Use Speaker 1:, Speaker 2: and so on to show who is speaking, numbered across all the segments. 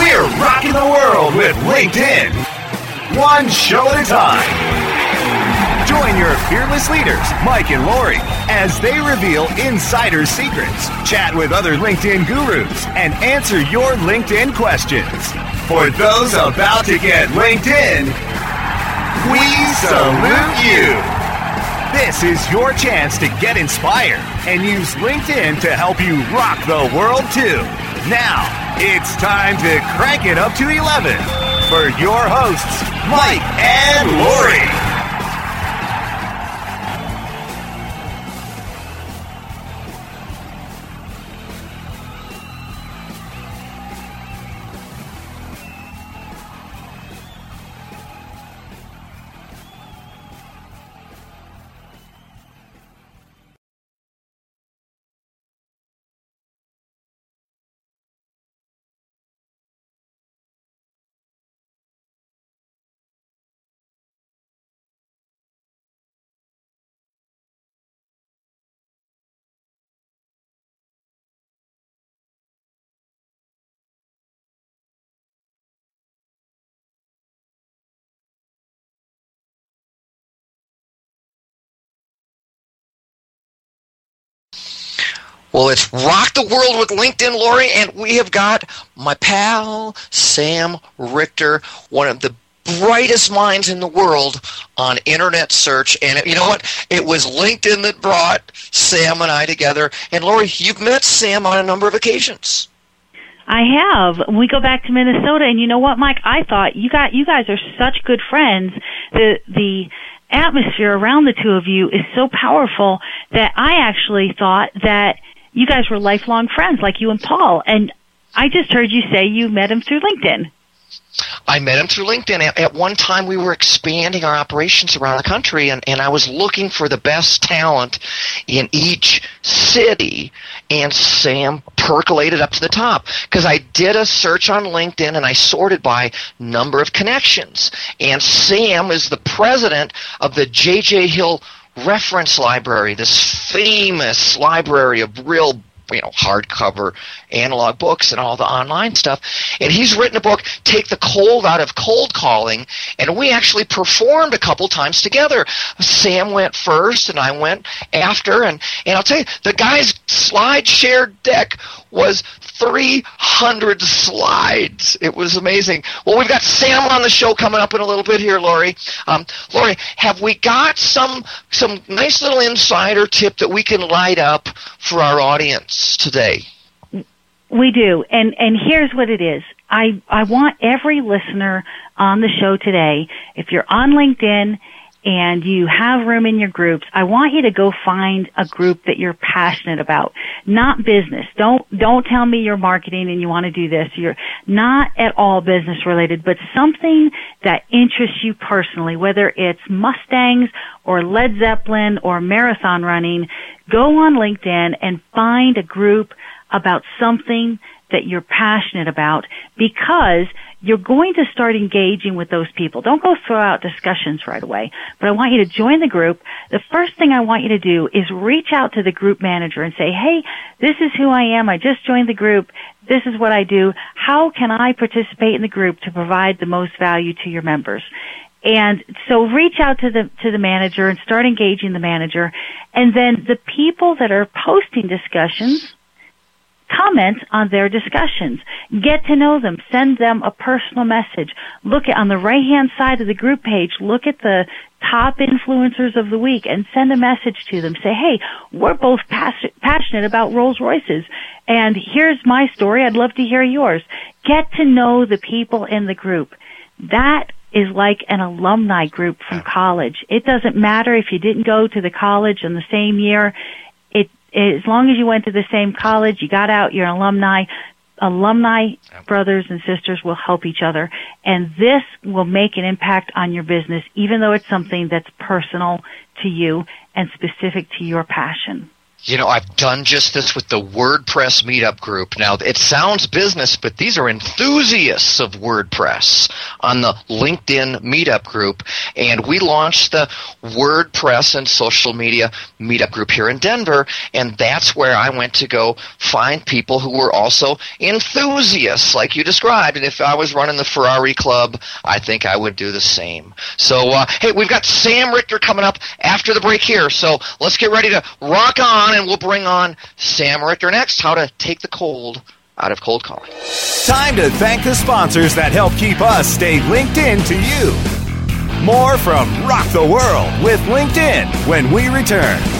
Speaker 1: We're rocking the world with LinkedIn. One show at a time. Join your fearless leaders, Mike and Lori, as they reveal insider secrets, chat with other LinkedIn gurus, and answer your LinkedIn questions. For those about to get LinkedIn, we salute you. This is your chance to get inspired and use LinkedIn to help you rock the world too. Now, it's time to crank it up to 11 for your hosts, Mike and Lori.
Speaker 2: Well, it's Rock the World with LinkedIn, Lori, and we have got my pal, Sam Richter, one of the brightest minds in the world on internet search. And you know what? It was LinkedIn that brought Sam and I together. And Lori, you've met Sam on a number of occasions.
Speaker 3: I have. We go back to Minnesota, and you know what, Mike? I thought you got you guys are such good friends. The the atmosphere around the two of you is so powerful that I actually thought that you guys were lifelong friends, like you and Paul. And I just heard you say you met him through LinkedIn.
Speaker 2: I met him through LinkedIn. At, at, one time, we were expanding our operations around the country, and, and I was looking for the best talent in each city, and Sam percolated up to the top because I did a search on LinkedIn and I sorted by number of connections. And Sam is the president of the J.J. Hill reference library, this famous library of real you know hardcover analog books and all the online stuff. And he's written a book take the cold out of cold calling and we actually performed a couple times together. Sam went first and i went after and and i'll tell you the guy's slide shared deck was 300 slides. It was amazing. Well, we've got Sam on the show coming up in a little bit here, Lori. Um, Lori, have we got some some nice little insider tip that we can light up for our audience today?
Speaker 3: We do, and and here's what it is. I I want every listener on the show today. If you're on LinkedIn and you have room in your groups, I want you to go find a group that you're passionate about. Not business. Don't, don't tell me you're marketing and you want to do this. You're not at all business related, but something that interests you personally, whether it's Mustangs or Led Zeppelin or marathon running. Go on LinkedIn and find a group about something that you're passionate about because you're going to start engaging with those people. Don't go throw out discussions right away, but I want you to join the group. The first thing I want you to do is reach out to the group manager and say, hey, this is who I am. I just joined the group. This is what I do. How can I participate in the group to provide the most value to your members? And so reach out to the, to the manager and start engaging the manager. And then the people that are posting discussions, comment on their discussions. Get to know them. Send them a personal message. Look at, on the right hand side of the group page, look at the top influencers of the week and send a message to them. Say, hey, we're both pass- passionate about Rolls Royces and here's my story. I'd love to hear yours. Get to know the people in the group. That is like an alumni group from college. It doesn't matter if you didn't go to the college in the same year as long as you went to the same college, you got out, you're an alumni, alumni brothers and sisters will help each other and this will make an impact on your business even though it's something that's personal to you and specific to your passion.
Speaker 2: You know, I've done just this with the WordPress meetup group. Now, it sounds business, but these are enthusiasts of WordPress on the LinkedIn meetup group. And we launched the WordPress and social media meetup group here in Denver. And that's where I went to go find people who were also enthusiasts, like you described. And if I was running the Ferrari Club, I think I would do the same. So, uh, hey, we've got Sam Richter coming up after the break here. So let's get ready to rock on on and we'll bring on Sam Richter next, how to take the cold out of cold calling.
Speaker 1: Time to thank the sponsors that help keep us stay linked in to you. More from Rock the World with LinkedIn when we return.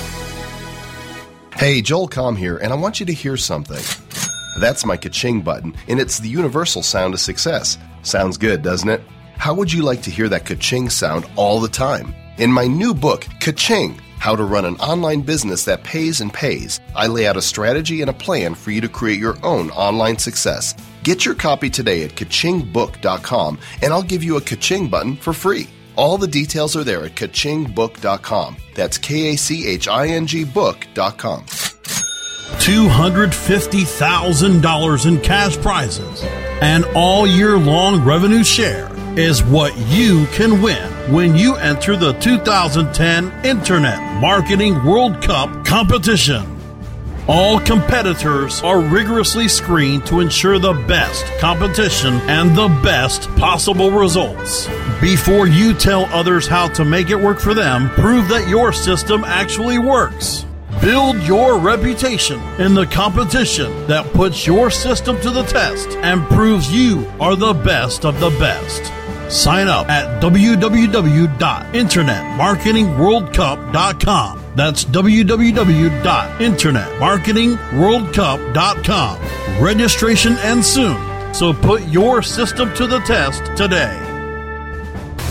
Speaker 4: Hey, Joel Comm here, and I want you to hear something. That's my ka-ching button, and it's the universal sound of success. Sounds good, doesn't it? How would you like to hear that ka-ching sound all the time? In my new book, Ka-ching, How to Run an Online Business That Pays and Pays, I lay out a strategy and a plan for you to create your own online success. Get your copy today at kachingbook.com, and I'll give you a ka-ching button for free. All the details are there at kachingbook.com. That's K A C H I N G book.com.
Speaker 5: $250,000 in cash prizes and all year long revenue share is what you can win when you enter the 2010 Internet Marketing World Cup competition. All competitors are rigorously screened to ensure the best competition and the best possible results. Before you tell others how to make it work for them, prove that your system actually works. Build your reputation in the competition that puts your system to the test and proves you are the best of the best. Sign up at www.internetmarketingworldcup.com. That's www.internetmarketingworldcup.com. Registration ends soon, so put your system to the test today.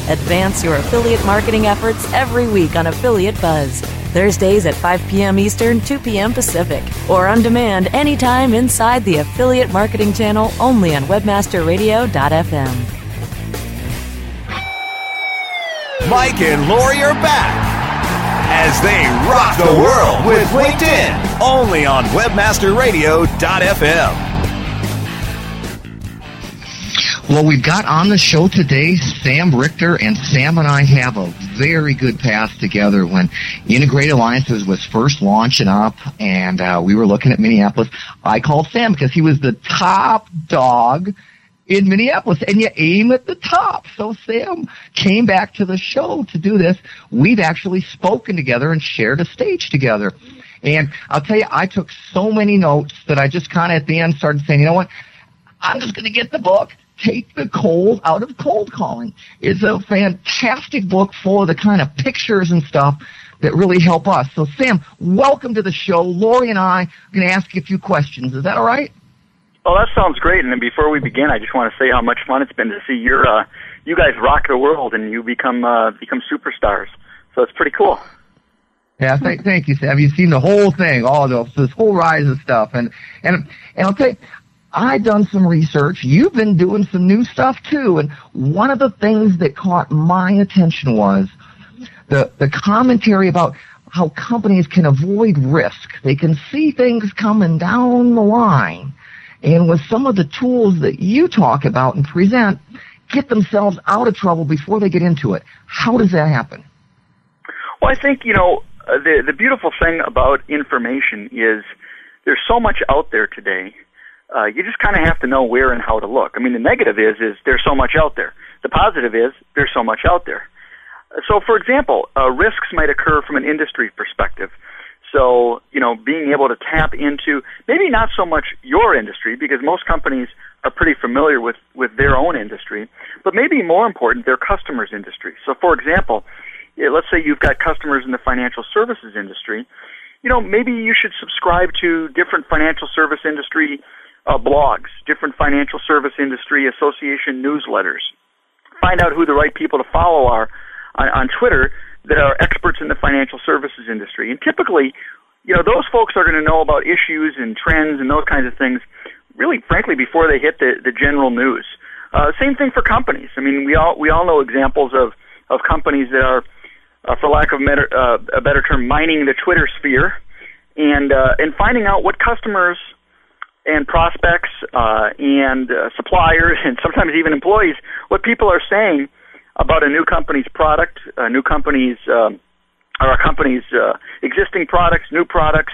Speaker 6: Advance your affiliate marketing efforts every week on Affiliate Buzz. Thursdays at 5 p.m. Eastern, 2 p.m. Pacific, or on demand anytime inside the Affiliate Marketing Channel only on WebmasterRadio.fm.
Speaker 1: Mike and Lori are back as they rock the world with LinkedIn only on WebmasterRadio.fm.
Speaker 2: Well, we've got on the show today Sam Richter, and Sam and I have a very good path together. When Integrated Alliances was first launching up, and uh, we were looking at Minneapolis, I called Sam because he was the top dog in Minneapolis, and you aim at the top. So Sam came back to the show to do this. We've actually spoken together and shared a stage together. And I'll tell you, I took so many notes that I just kind of at the end started saying, you know what? I'm just going to get the book Take the Cold Out of Cold Calling. It's a fantastic book full of the kind of pictures and stuff that really help us. So, Sam, welcome to the show. Lori and I are going to ask you a few questions. Is that all right?
Speaker 7: Oh, that sounds great. And then before we begin, I just want to say how much fun it's been to see your, uh, you guys rock the world and you become uh, become superstars. So it's pretty cool.
Speaker 2: Yeah, thank, thank you, Sam. You've seen the whole thing, all the this whole rise of stuff, and and and I'll tell you, I've done some research. You've been doing some new stuff too. And one of the things that caught my attention was the, the commentary about how companies can avoid risk. They can see things coming down the line. And with some of the tools that you talk about and present, get themselves out of trouble before they get into it. How does that happen?
Speaker 7: Well, I think, you know, uh, the, the beautiful thing about information is there's so much out there today uh, you just kind of have to know where and how to look. I mean, the negative is is there's so much out there. The positive is there's so much out there. So, for example, uh, risks might occur from an industry perspective. So, you know, being able to tap into maybe not so much your industry because most companies are pretty familiar with, with their own industry, but maybe more important, their customers' industry. So, for example, let's say you've got customers in the financial services industry. You know, maybe you should subscribe to different financial service industry uh, blogs, different financial service industry association newsletters. Find out who the right people to follow are on, on Twitter that are experts in the financial services industry. And typically, you know, those folks are going to know about issues and trends and those kinds of things really, frankly, before they hit the, the general news. Uh, same thing for companies. I mean, we all we all know examples of of companies that are, uh, for lack of a better, uh, a better term, mining the Twitter sphere, and uh, and finding out what customers and prospects uh, and uh, suppliers and sometimes even employees what people are saying about a new company's product, a new company's um, or a company's uh, existing products, new products,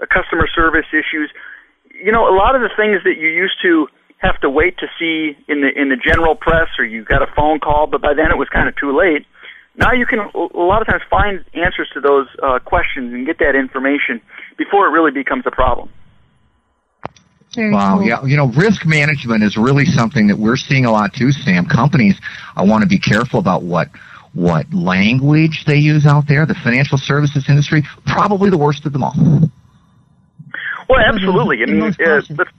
Speaker 7: uh, customer service issues. You know, a lot of the things that you used to have to wait to see in the in the general press, or you got a phone call, but by then it was kind of too late. Now you can a lot of times find answers to those uh, questions and get that information before it really becomes a problem.
Speaker 8: Very wow, cool. yeah, you know, risk management is really something that we're seeing a lot too, Sam. Companies I want to be careful about what what language they use out there. The financial services industry, probably the worst of them all.
Speaker 7: Well, absolutely. I mean, uh, let's,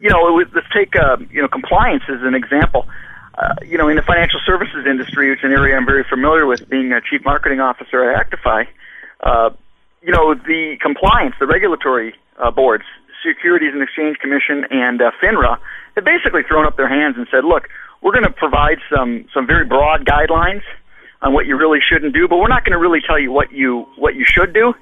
Speaker 7: you know, let's take uh, you know compliance as an example. Uh, you know, in the financial services industry, which is an area I'm very familiar with, being a chief marketing officer at ActiFi. Uh, you know, the compliance, the regulatory uh, boards Securities and Exchange Commission and uh, FINRA have basically thrown up their hands and said, look, we're going to provide some, some very broad guidelines on what you really shouldn't do, but we're not going to really tell you what you, what you should do.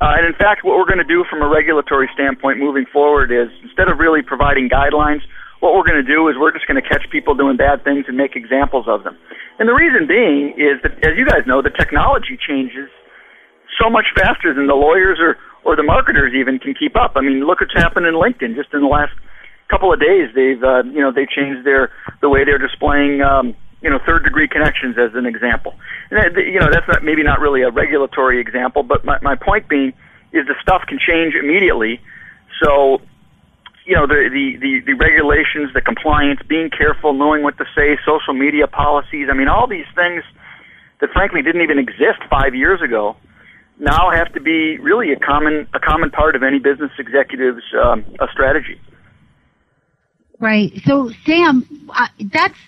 Speaker 7: Uh, and in fact, what we're going to do from a regulatory standpoint moving forward is instead of really providing guidelines, what we're going to do is we're just going to catch people doing bad things and make examples of them. And the reason being is that, as you guys know, the technology changes so much faster than the lawyers or, or the marketers even can keep up. I mean, look what's happened in LinkedIn just in the last couple of days. They've uh, you know they changed their the way they're displaying um, you know third degree connections as an example. And that, you know that's not maybe not really a regulatory example, but my my point being is the stuff can change immediately. So you know the, the the the regulations, the compliance, being careful, knowing what to say, social media policies. I mean, all these things that frankly didn't even exist five years ago now have to be really a common a common part of any business executive's um, a strategy.
Speaker 9: Right. So, Sam, that's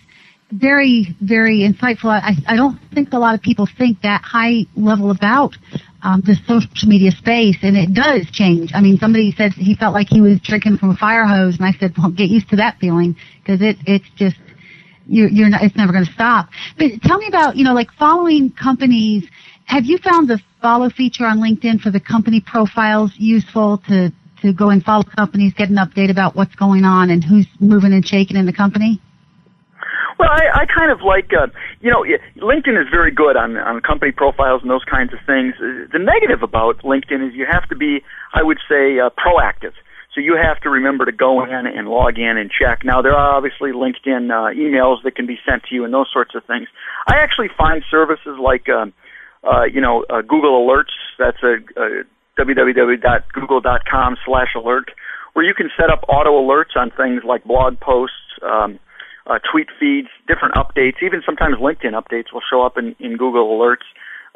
Speaker 9: very very insightful. I, I don't think a lot of people think that high level about um, the social media space, and it does change. I mean, somebody said he felt like he was drinking from a fire hose, and I said, "Well, get used to that feeling because it it's just." You're not, it's never going to stop. But tell me about, you know, like following companies have you found the follow feature on LinkedIn for the company profiles useful to, to go and follow companies, get an update about what's going on and who's moving and shaking in the company?
Speaker 7: Well, I, I kind of like, uh, you know, LinkedIn is very good on, on company profiles and those kinds of things. The negative about LinkedIn is you have to be, I would say, uh, proactive. So you have to remember to go in and log in and check. Now there are obviously LinkedIn uh, emails that can be sent to you and those sorts of things. I actually find services like uh, you know, uh, Google Alerts. That's a, a www.google.com slash alert, where you can set up auto alerts on things like blog posts, um, uh, tweet feeds, different updates. Even sometimes LinkedIn updates will show up in, in Google Alerts.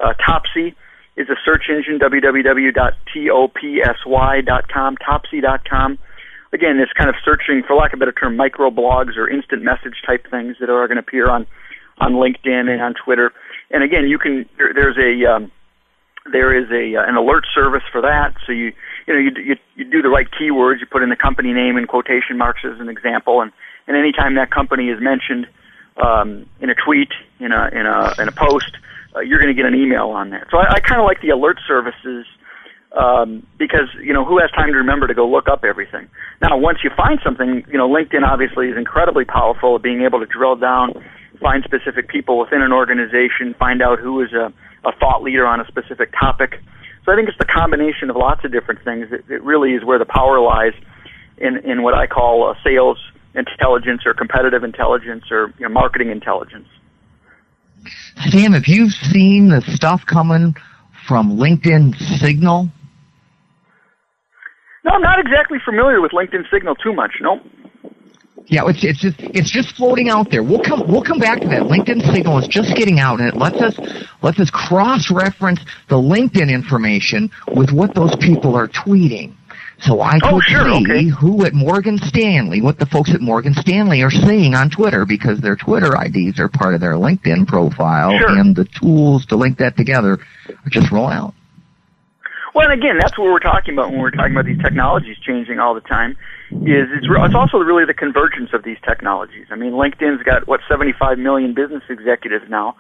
Speaker 7: Uh, Topsy is a search engine, www.topsy.com, topsy.com. Again, it's kind of searching, for lack of a better term, micro blogs or instant message type things that are going to appear on, on LinkedIn and on Twitter and again, you can there, there's a um, there is a uh, an alert service for that. So you you know you, you you do the right keywords. You put in the company name in quotation marks as an example, and and anytime that company is mentioned um, in a tweet, in a in a in a post, uh, you're going to get an email on that. So I, I kind of like the alert services um, because you know who has time to remember to go look up everything. Now, once you find something, you know LinkedIn obviously is incredibly powerful at being able to drill down find specific people within an organization, find out who is a, a thought leader on a specific topic. So I think it's the combination of lots of different things. It, it really is where the power lies in, in what I call uh, sales intelligence or competitive intelligence or you know, marketing intelligence.
Speaker 8: Sam, have you seen the stuff coming from LinkedIn Signal?
Speaker 7: No, I'm not exactly familiar with LinkedIn Signal too much. No.
Speaker 8: Yeah, it's it's just it's just floating out there. We'll come we'll come back to that. LinkedIn Signal is just getting out, and it lets us lets us cross reference the LinkedIn information with what those people are tweeting. So I
Speaker 7: Oh,
Speaker 8: could
Speaker 7: sure,
Speaker 8: see
Speaker 7: okay.
Speaker 8: who at Morgan Stanley, what the folks at Morgan Stanley are saying on Twitter because their Twitter IDs are part of their LinkedIn profile,
Speaker 7: Sure.
Speaker 8: and the tools to link that together are just roll out.
Speaker 7: Well, and again, that's what we're talking about when we're talking about these technologies changing all the time. Is it's, re- it's also really the convergence of these technologies. I mean, LinkedIn's got what 75 million business executives now,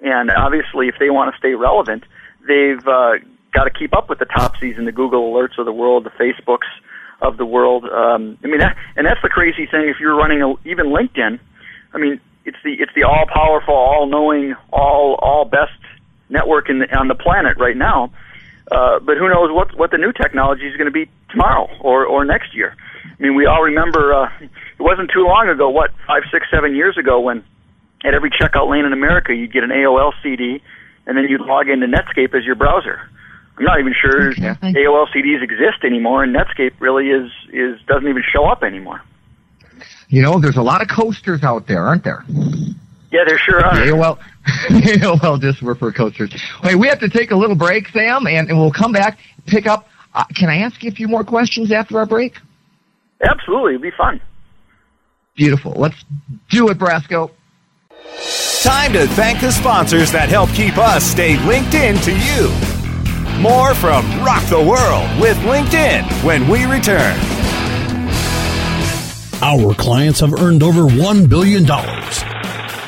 Speaker 7: and obviously, if they want to stay relevant, they've uh, got to keep up with the Topsies and the Google Alerts of the world, the Facebooks of the world. Um, I mean, that, and that's the crazy thing. If you're running a, even LinkedIn, I mean, it's the it's the all powerful, all knowing, all all best network in the, on the planet right now. Uh, but who knows what what the new technology is going to be tomorrow or or next year. I mean, we all remember uh, it wasn't too long ago, what five, six, seven years ago, when at every checkout lane in America you'd get an AOL CD, and then you'd log into Netscape as your browser. I'm not even sure
Speaker 9: Exactly.
Speaker 7: AOL CDs exist anymore, and Netscape really is is doesn't even show up anymore.
Speaker 8: You know, there's a lot of coasters out there, aren't there?
Speaker 7: Yeah, there sure are.
Speaker 8: AOL, AOL just refer coasters. Wait, we have to take a little break, Sam, and, and we'll come back, pick up. Uh, can I ask you a few more questions after our break?
Speaker 7: Absolutely, it'd be fun.
Speaker 8: Beautiful. Let's do it, Brasco.
Speaker 1: Time to thank the sponsors that help keep us stay linked in to you. More from Rock the World with LinkedIn when we return.
Speaker 5: Our clients have earned over $1 billion.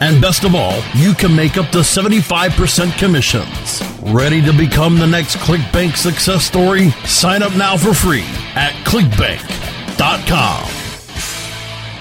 Speaker 5: And best of all, you can make up to 75% commissions. Ready to become the next ClickBank success story? Sign up now for free at clickbank.com.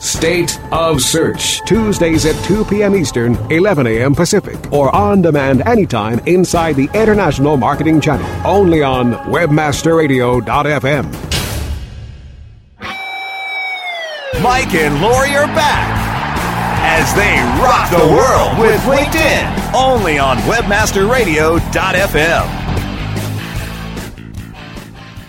Speaker 10: State of Search, Tuesdays at 2 p.m. Eastern, 11 a.m. Pacific, or on demand anytime inside the International Marketing Channel, only on WebmasterRadio.fm.
Speaker 1: Mike and Lori are back as they rock the world with LinkedIn, only on WebmasterRadio.fm.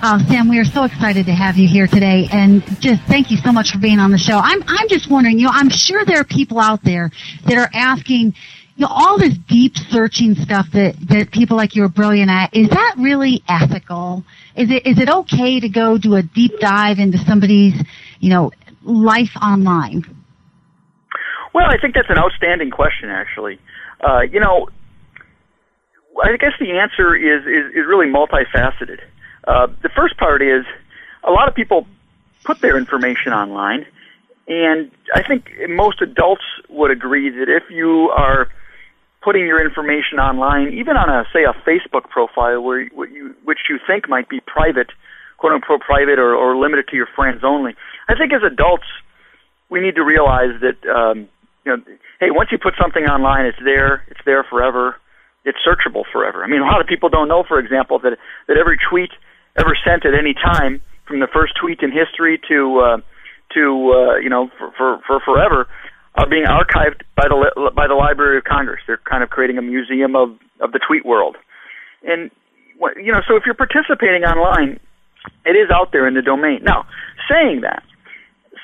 Speaker 9: Oh, Sam, we are so excited to have you here today, and just thank you so much for being on the show. I'm, I'm just wondering, you know, I'm sure there are people out there that are asking, you know, all this deep searching stuff that, that people like you are brilliant at. Is that really ethical? Is it, is it okay to go do a deep dive into somebody's, you know, life online?
Speaker 7: Well, I think that's an outstanding question, actually. Uh, you know, I guess the answer is is, is really multifaceted. Uh, the first part is a lot of people put their information online, and I think most adults would agree that if you are putting your information online, even on a say a Facebook profile where you, which you think might be private, quote unquote private or, or limited to your friends only. I think as adults we need to realize that um, you know, hey, once you put something online, it's there, it's there forever, it's searchable forever. I mean, a lot of people don't know, for example, that that every tweet ever sent at any time, from the first tweet in history to uh, to uh, you know for, for for forever, are being archived by the by the Library of Congress. They're kind of creating a museum of of the tweet world, and you know, so if you're participating online, it is out there in the domain. Now, saying that,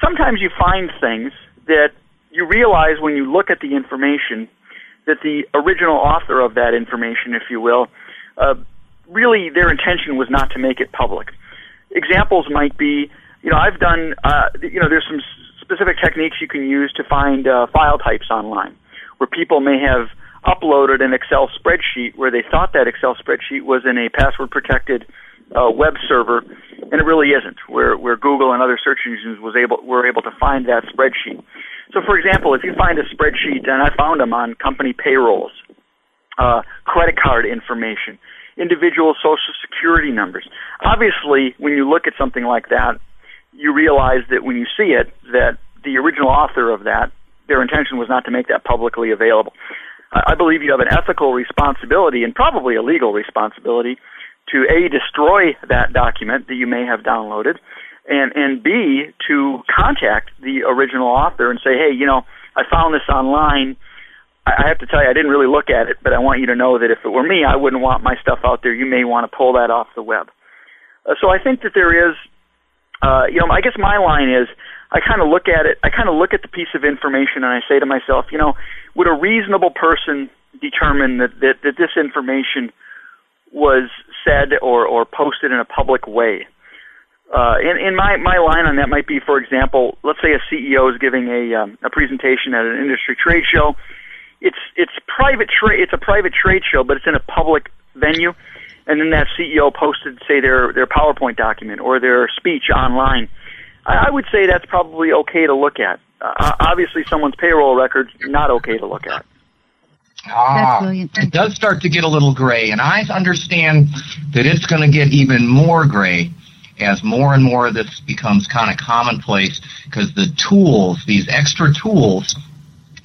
Speaker 7: sometimes you find things that you realize when you look at the information that the original author of that information, if you will, uh, really their intention was not to make it public. Examples might be, you know, I've done, uh, you know, there's some specific techniques you can use to find uh, file types online, where people may have uploaded an Excel spreadsheet where they thought that Excel spreadsheet was in a password protected uh, web server, and it really isn't. Where where Google and other search engines was able were able to find that spreadsheet. So, for example, if you find a spreadsheet, and I found them on company payrolls, uh, credit card information, individual social security numbers. Obviously, when you look at something like that, you realize that when you see it, that the original author of that, their intention was not to make that publicly available. I believe you have an ethical responsibility and probably a legal responsibility to a destroy that document that you may have downloaded, and and b to contact the original author and say, hey, you know, I found this online I have to tell you, I didn't really look at it, but I want you to know that if it were me, I wouldn't want my stuff out there. You may want to pull that off the web. Uh, so I think that there is, uh, you know, I guess my line is, I kind of look at it, I kind of look at the piece of information and I say to myself, you know, would a reasonable person determine that, that, that this information was said or, or posted in a public way? Uh, and, and my, my line on that might be, for example, let's say a CEO is giving a, um, a presentation at an industry trade show it's it's private trade. It's a private trade show, but it's in a public venue. And then that CEO posted, say, their their PowerPoint document or their speech online. I, I would say that's probably okay to look at. Uh, obviously, someone's payroll records not okay to look at.
Speaker 8: Ah, it does start to get a little gray, and I understand that it's going to get even more gray as more and more of this becomes kind of commonplace because the tools, these extra tools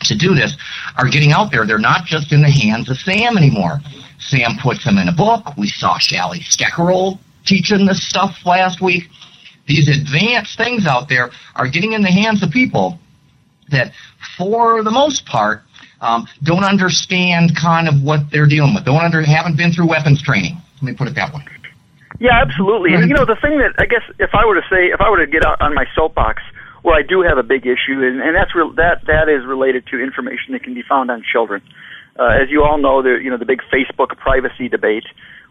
Speaker 8: to do this are getting out there. They're not just in the hands of Sam anymore. Sam puts them in a book. We saw Shally Steckerl teaching this stuff last week. These advanced things out there are getting in the hands of people that, for the most part, um, don't understand kind of what they're dealing with. Don't under haven't been through weapons training. Let me put it that way.
Speaker 7: Yeah, absolutely. And you know, the thing that I guess if I were to say, if I were to get out on my soapbox where I do have a big issue, and, and that's that that is related to information that can be found on children. Uh, as you all know, the you know the big Facebook privacy debate,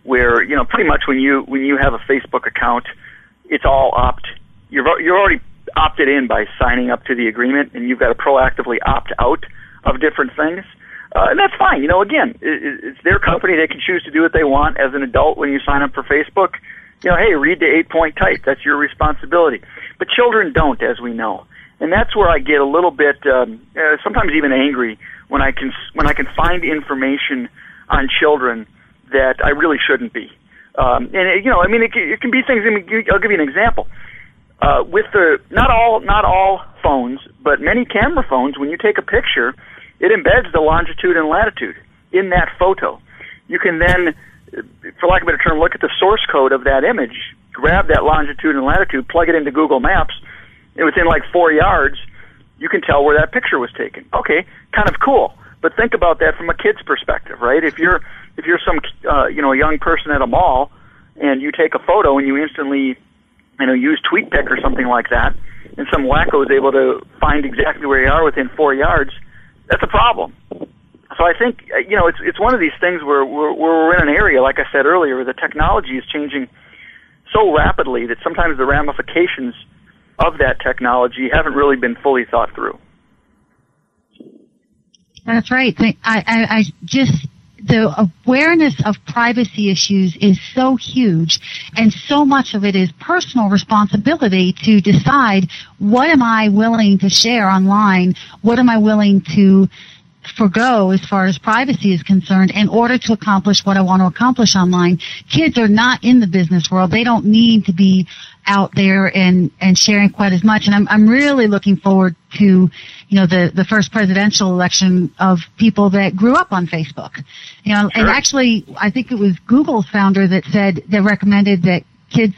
Speaker 7: where you know pretty much when you when you have a Facebook account, it's all opt. You're you're already opted in by signing up to the agreement, and you've got to proactively opt out of different things. Uh, and that's fine. You know, again, it, it's their company. They can choose to do what they want. As an adult, when you sign up for Facebook, you know, hey, read the eight point type. That's your responsibility. But children don't, as we know, and that's where I get a little bit, um, uh, sometimes even angry when I can when I can find information on children that I really shouldn't be. Um, and it, you know, I mean, it, it can be things. I mean, I'll give you an example. Uh, with the not all not all phones, but many camera phones, when you take a picture, it embeds the longitude and latitude in that photo. You can then for lack of a better term, look at the source code of that image, grab that longitude and latitude, plug it into Google Maps, and within like four yards, you can tell where that picture was taken. Okay, kind of cool. But think about that from a kid's perspective, right? If you're if you're some uh, you know a young person at a mall and you take a photo and you instantly you know use TwitPic or something like that, and some wacko is able to find exactly where you are within four yards, that's a problem so I think you know it's it's one of these things where we're, we're in an area, like I said earlier, where the technology is changing so rapidly that sometimes the ramifications of that technology haven't really been fully thought through.
Speaker 9: That's right. I, I, I just the awareness of privacy issues is so huge and so much of it is personal responsibility to decide what am I willing to share online? What am I willing to forego as far as privacy is concerned in order to accomplish what I want to accomplish online. Kids are not in the business world. They don't need to be out there and, and sharing quite as much. And I'm, I'm really looking forward to, you know, the, the first presidential election of people that grew up on Facebook. You know, sure. and actually, I think it was Google's founder that said, that recommended that kids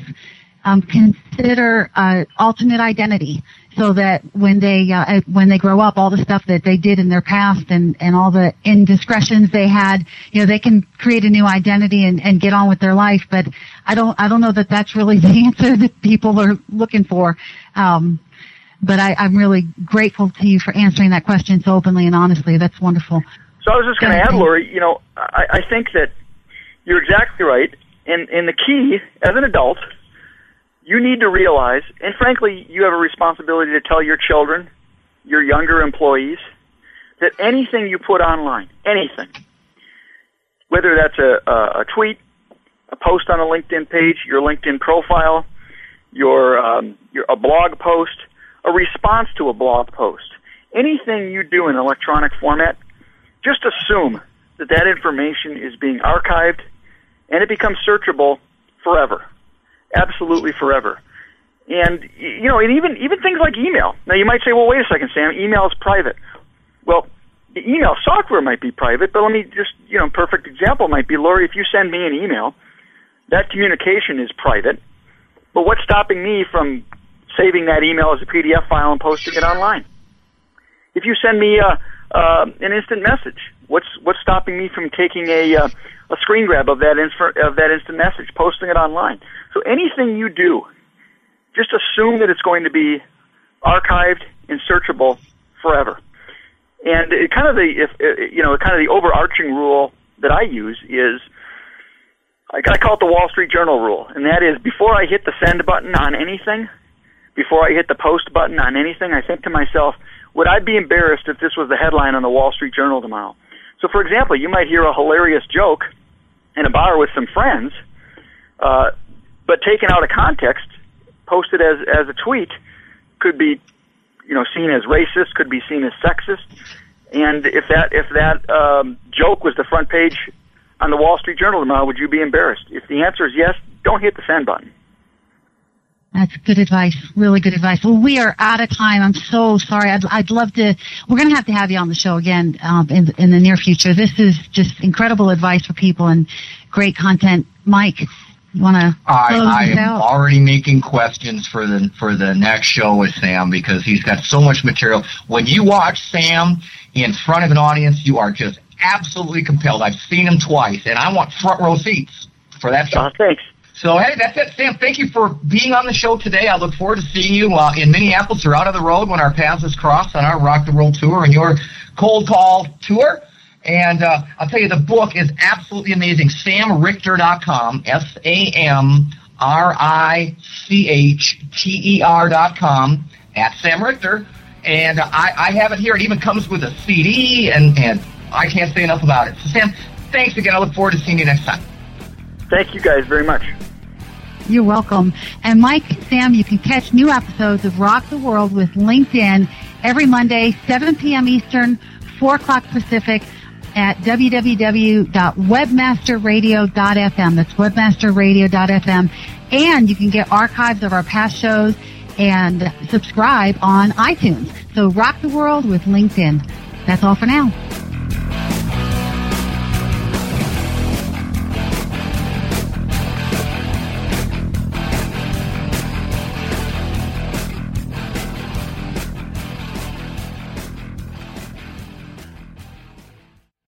Speaker 9: um, consider uh, alternate identity so that when they uh, when they grow up, all the stuff that they did in their past and and all the indiscretions they had, you know, they can create a new identity and, and get on with their life. But I don't I don't know that that's really the answer that people are looking for. Um, but I, I'm really grateful to you for answering that question so openly and honestly. That's wonderful.
Speaker 7: So I was just going to add, Lori. You know, I, I think that you're exactly right. And and the key as an adult you need to realize, and frankly, you have a responsibility to tell your children, your younger employees, that anything you put online, anything, whether that's a, a, a tweet, a post on a LinkedIn page, your LinkedIn profile, your, um, your a blog post, a response to a blog post, anything you do in electronic format, just assume that that information is being archived and it becomes searchable forever absolutely forever. And you know, and even even things like email. Now you might say, well, wait a second, Sam. Email is private. Well, the email software might be private, but let me just you know, perfect example might be Lori. If you send me an email, that communication is private. But what's stopping me from saving that email as a PDF file and posting it online? If you send me uh, uh, an instant message, what's what's stopping me from taking a uh, a screen grab of that inf- of that instant message, posting it online? So anything you do, just assume that it's going to be archived and searchable forever. And it kind of the if uh, you know kind of the overarching rule that I use is I call it the Wall Street Journal rule, and that is before I hit the send button on anything, before I hit the post button on anything, I think to myself, would I be embarrassed if this was the headline on the Wall Street Journal tomorrow? So, for example, you might hear a hilarious joke in a bar with some friends, uh, but taken out of context, posted as as a tweet, could be, you know, seen as racist, could be seen as sexist, and if that if that um, joke was the front page on the Wall Street Journal tomorrow, would you be embarrassed? If the answer is yes, don't hit the send button.
Speaker 9: That's good advice. Really good advice. Well, we are out of time. I'm so sorry. I'd, I'd love to. We're going to have to have you on the show again um, in, in the near future. This is just incredible advice for people and great content. Mike, you want to?
Speaker 8: I, I am out? already making questions for the for the next show with Sam because he's got so much material. When you watch Sam in front of an audience, you are just absolutely compelled. I've seen him twice, and I want front row seats for that show.
Speaker 7: Oh, thanks.
Speaker 8: So hey, that's it, Sam. Thank you for being on the show today. I look forward to seeing you uh, in Minneapolis or out of the road when our paths is cross on our Rock the World tour and your cold call tour. And uh, I'll tell you, the book is absolutely amazing. SamRichter.com, S-A-M-R-I-C-H-T-E-R.com, at Sam Richter. And I, I have it here. It even comes with a CD, and, and I can't say enough about it. So, Sam, thanks again. I look forward to seeing you next time.
Speaker 7: Thank you guys very much.
Speaker 9: You're welcome. And Mike, Sam, you can catch new episodes of Rock the World with LinkedIn every Monday, 7 p.m. Eastern, 4 o'clock Pacific at www.webmasterradio.fm. That's webmasterradio.fm. And you can get archives of our past shows and subscribe on iTunes. So rock the world with LinkedIn. That's all for now.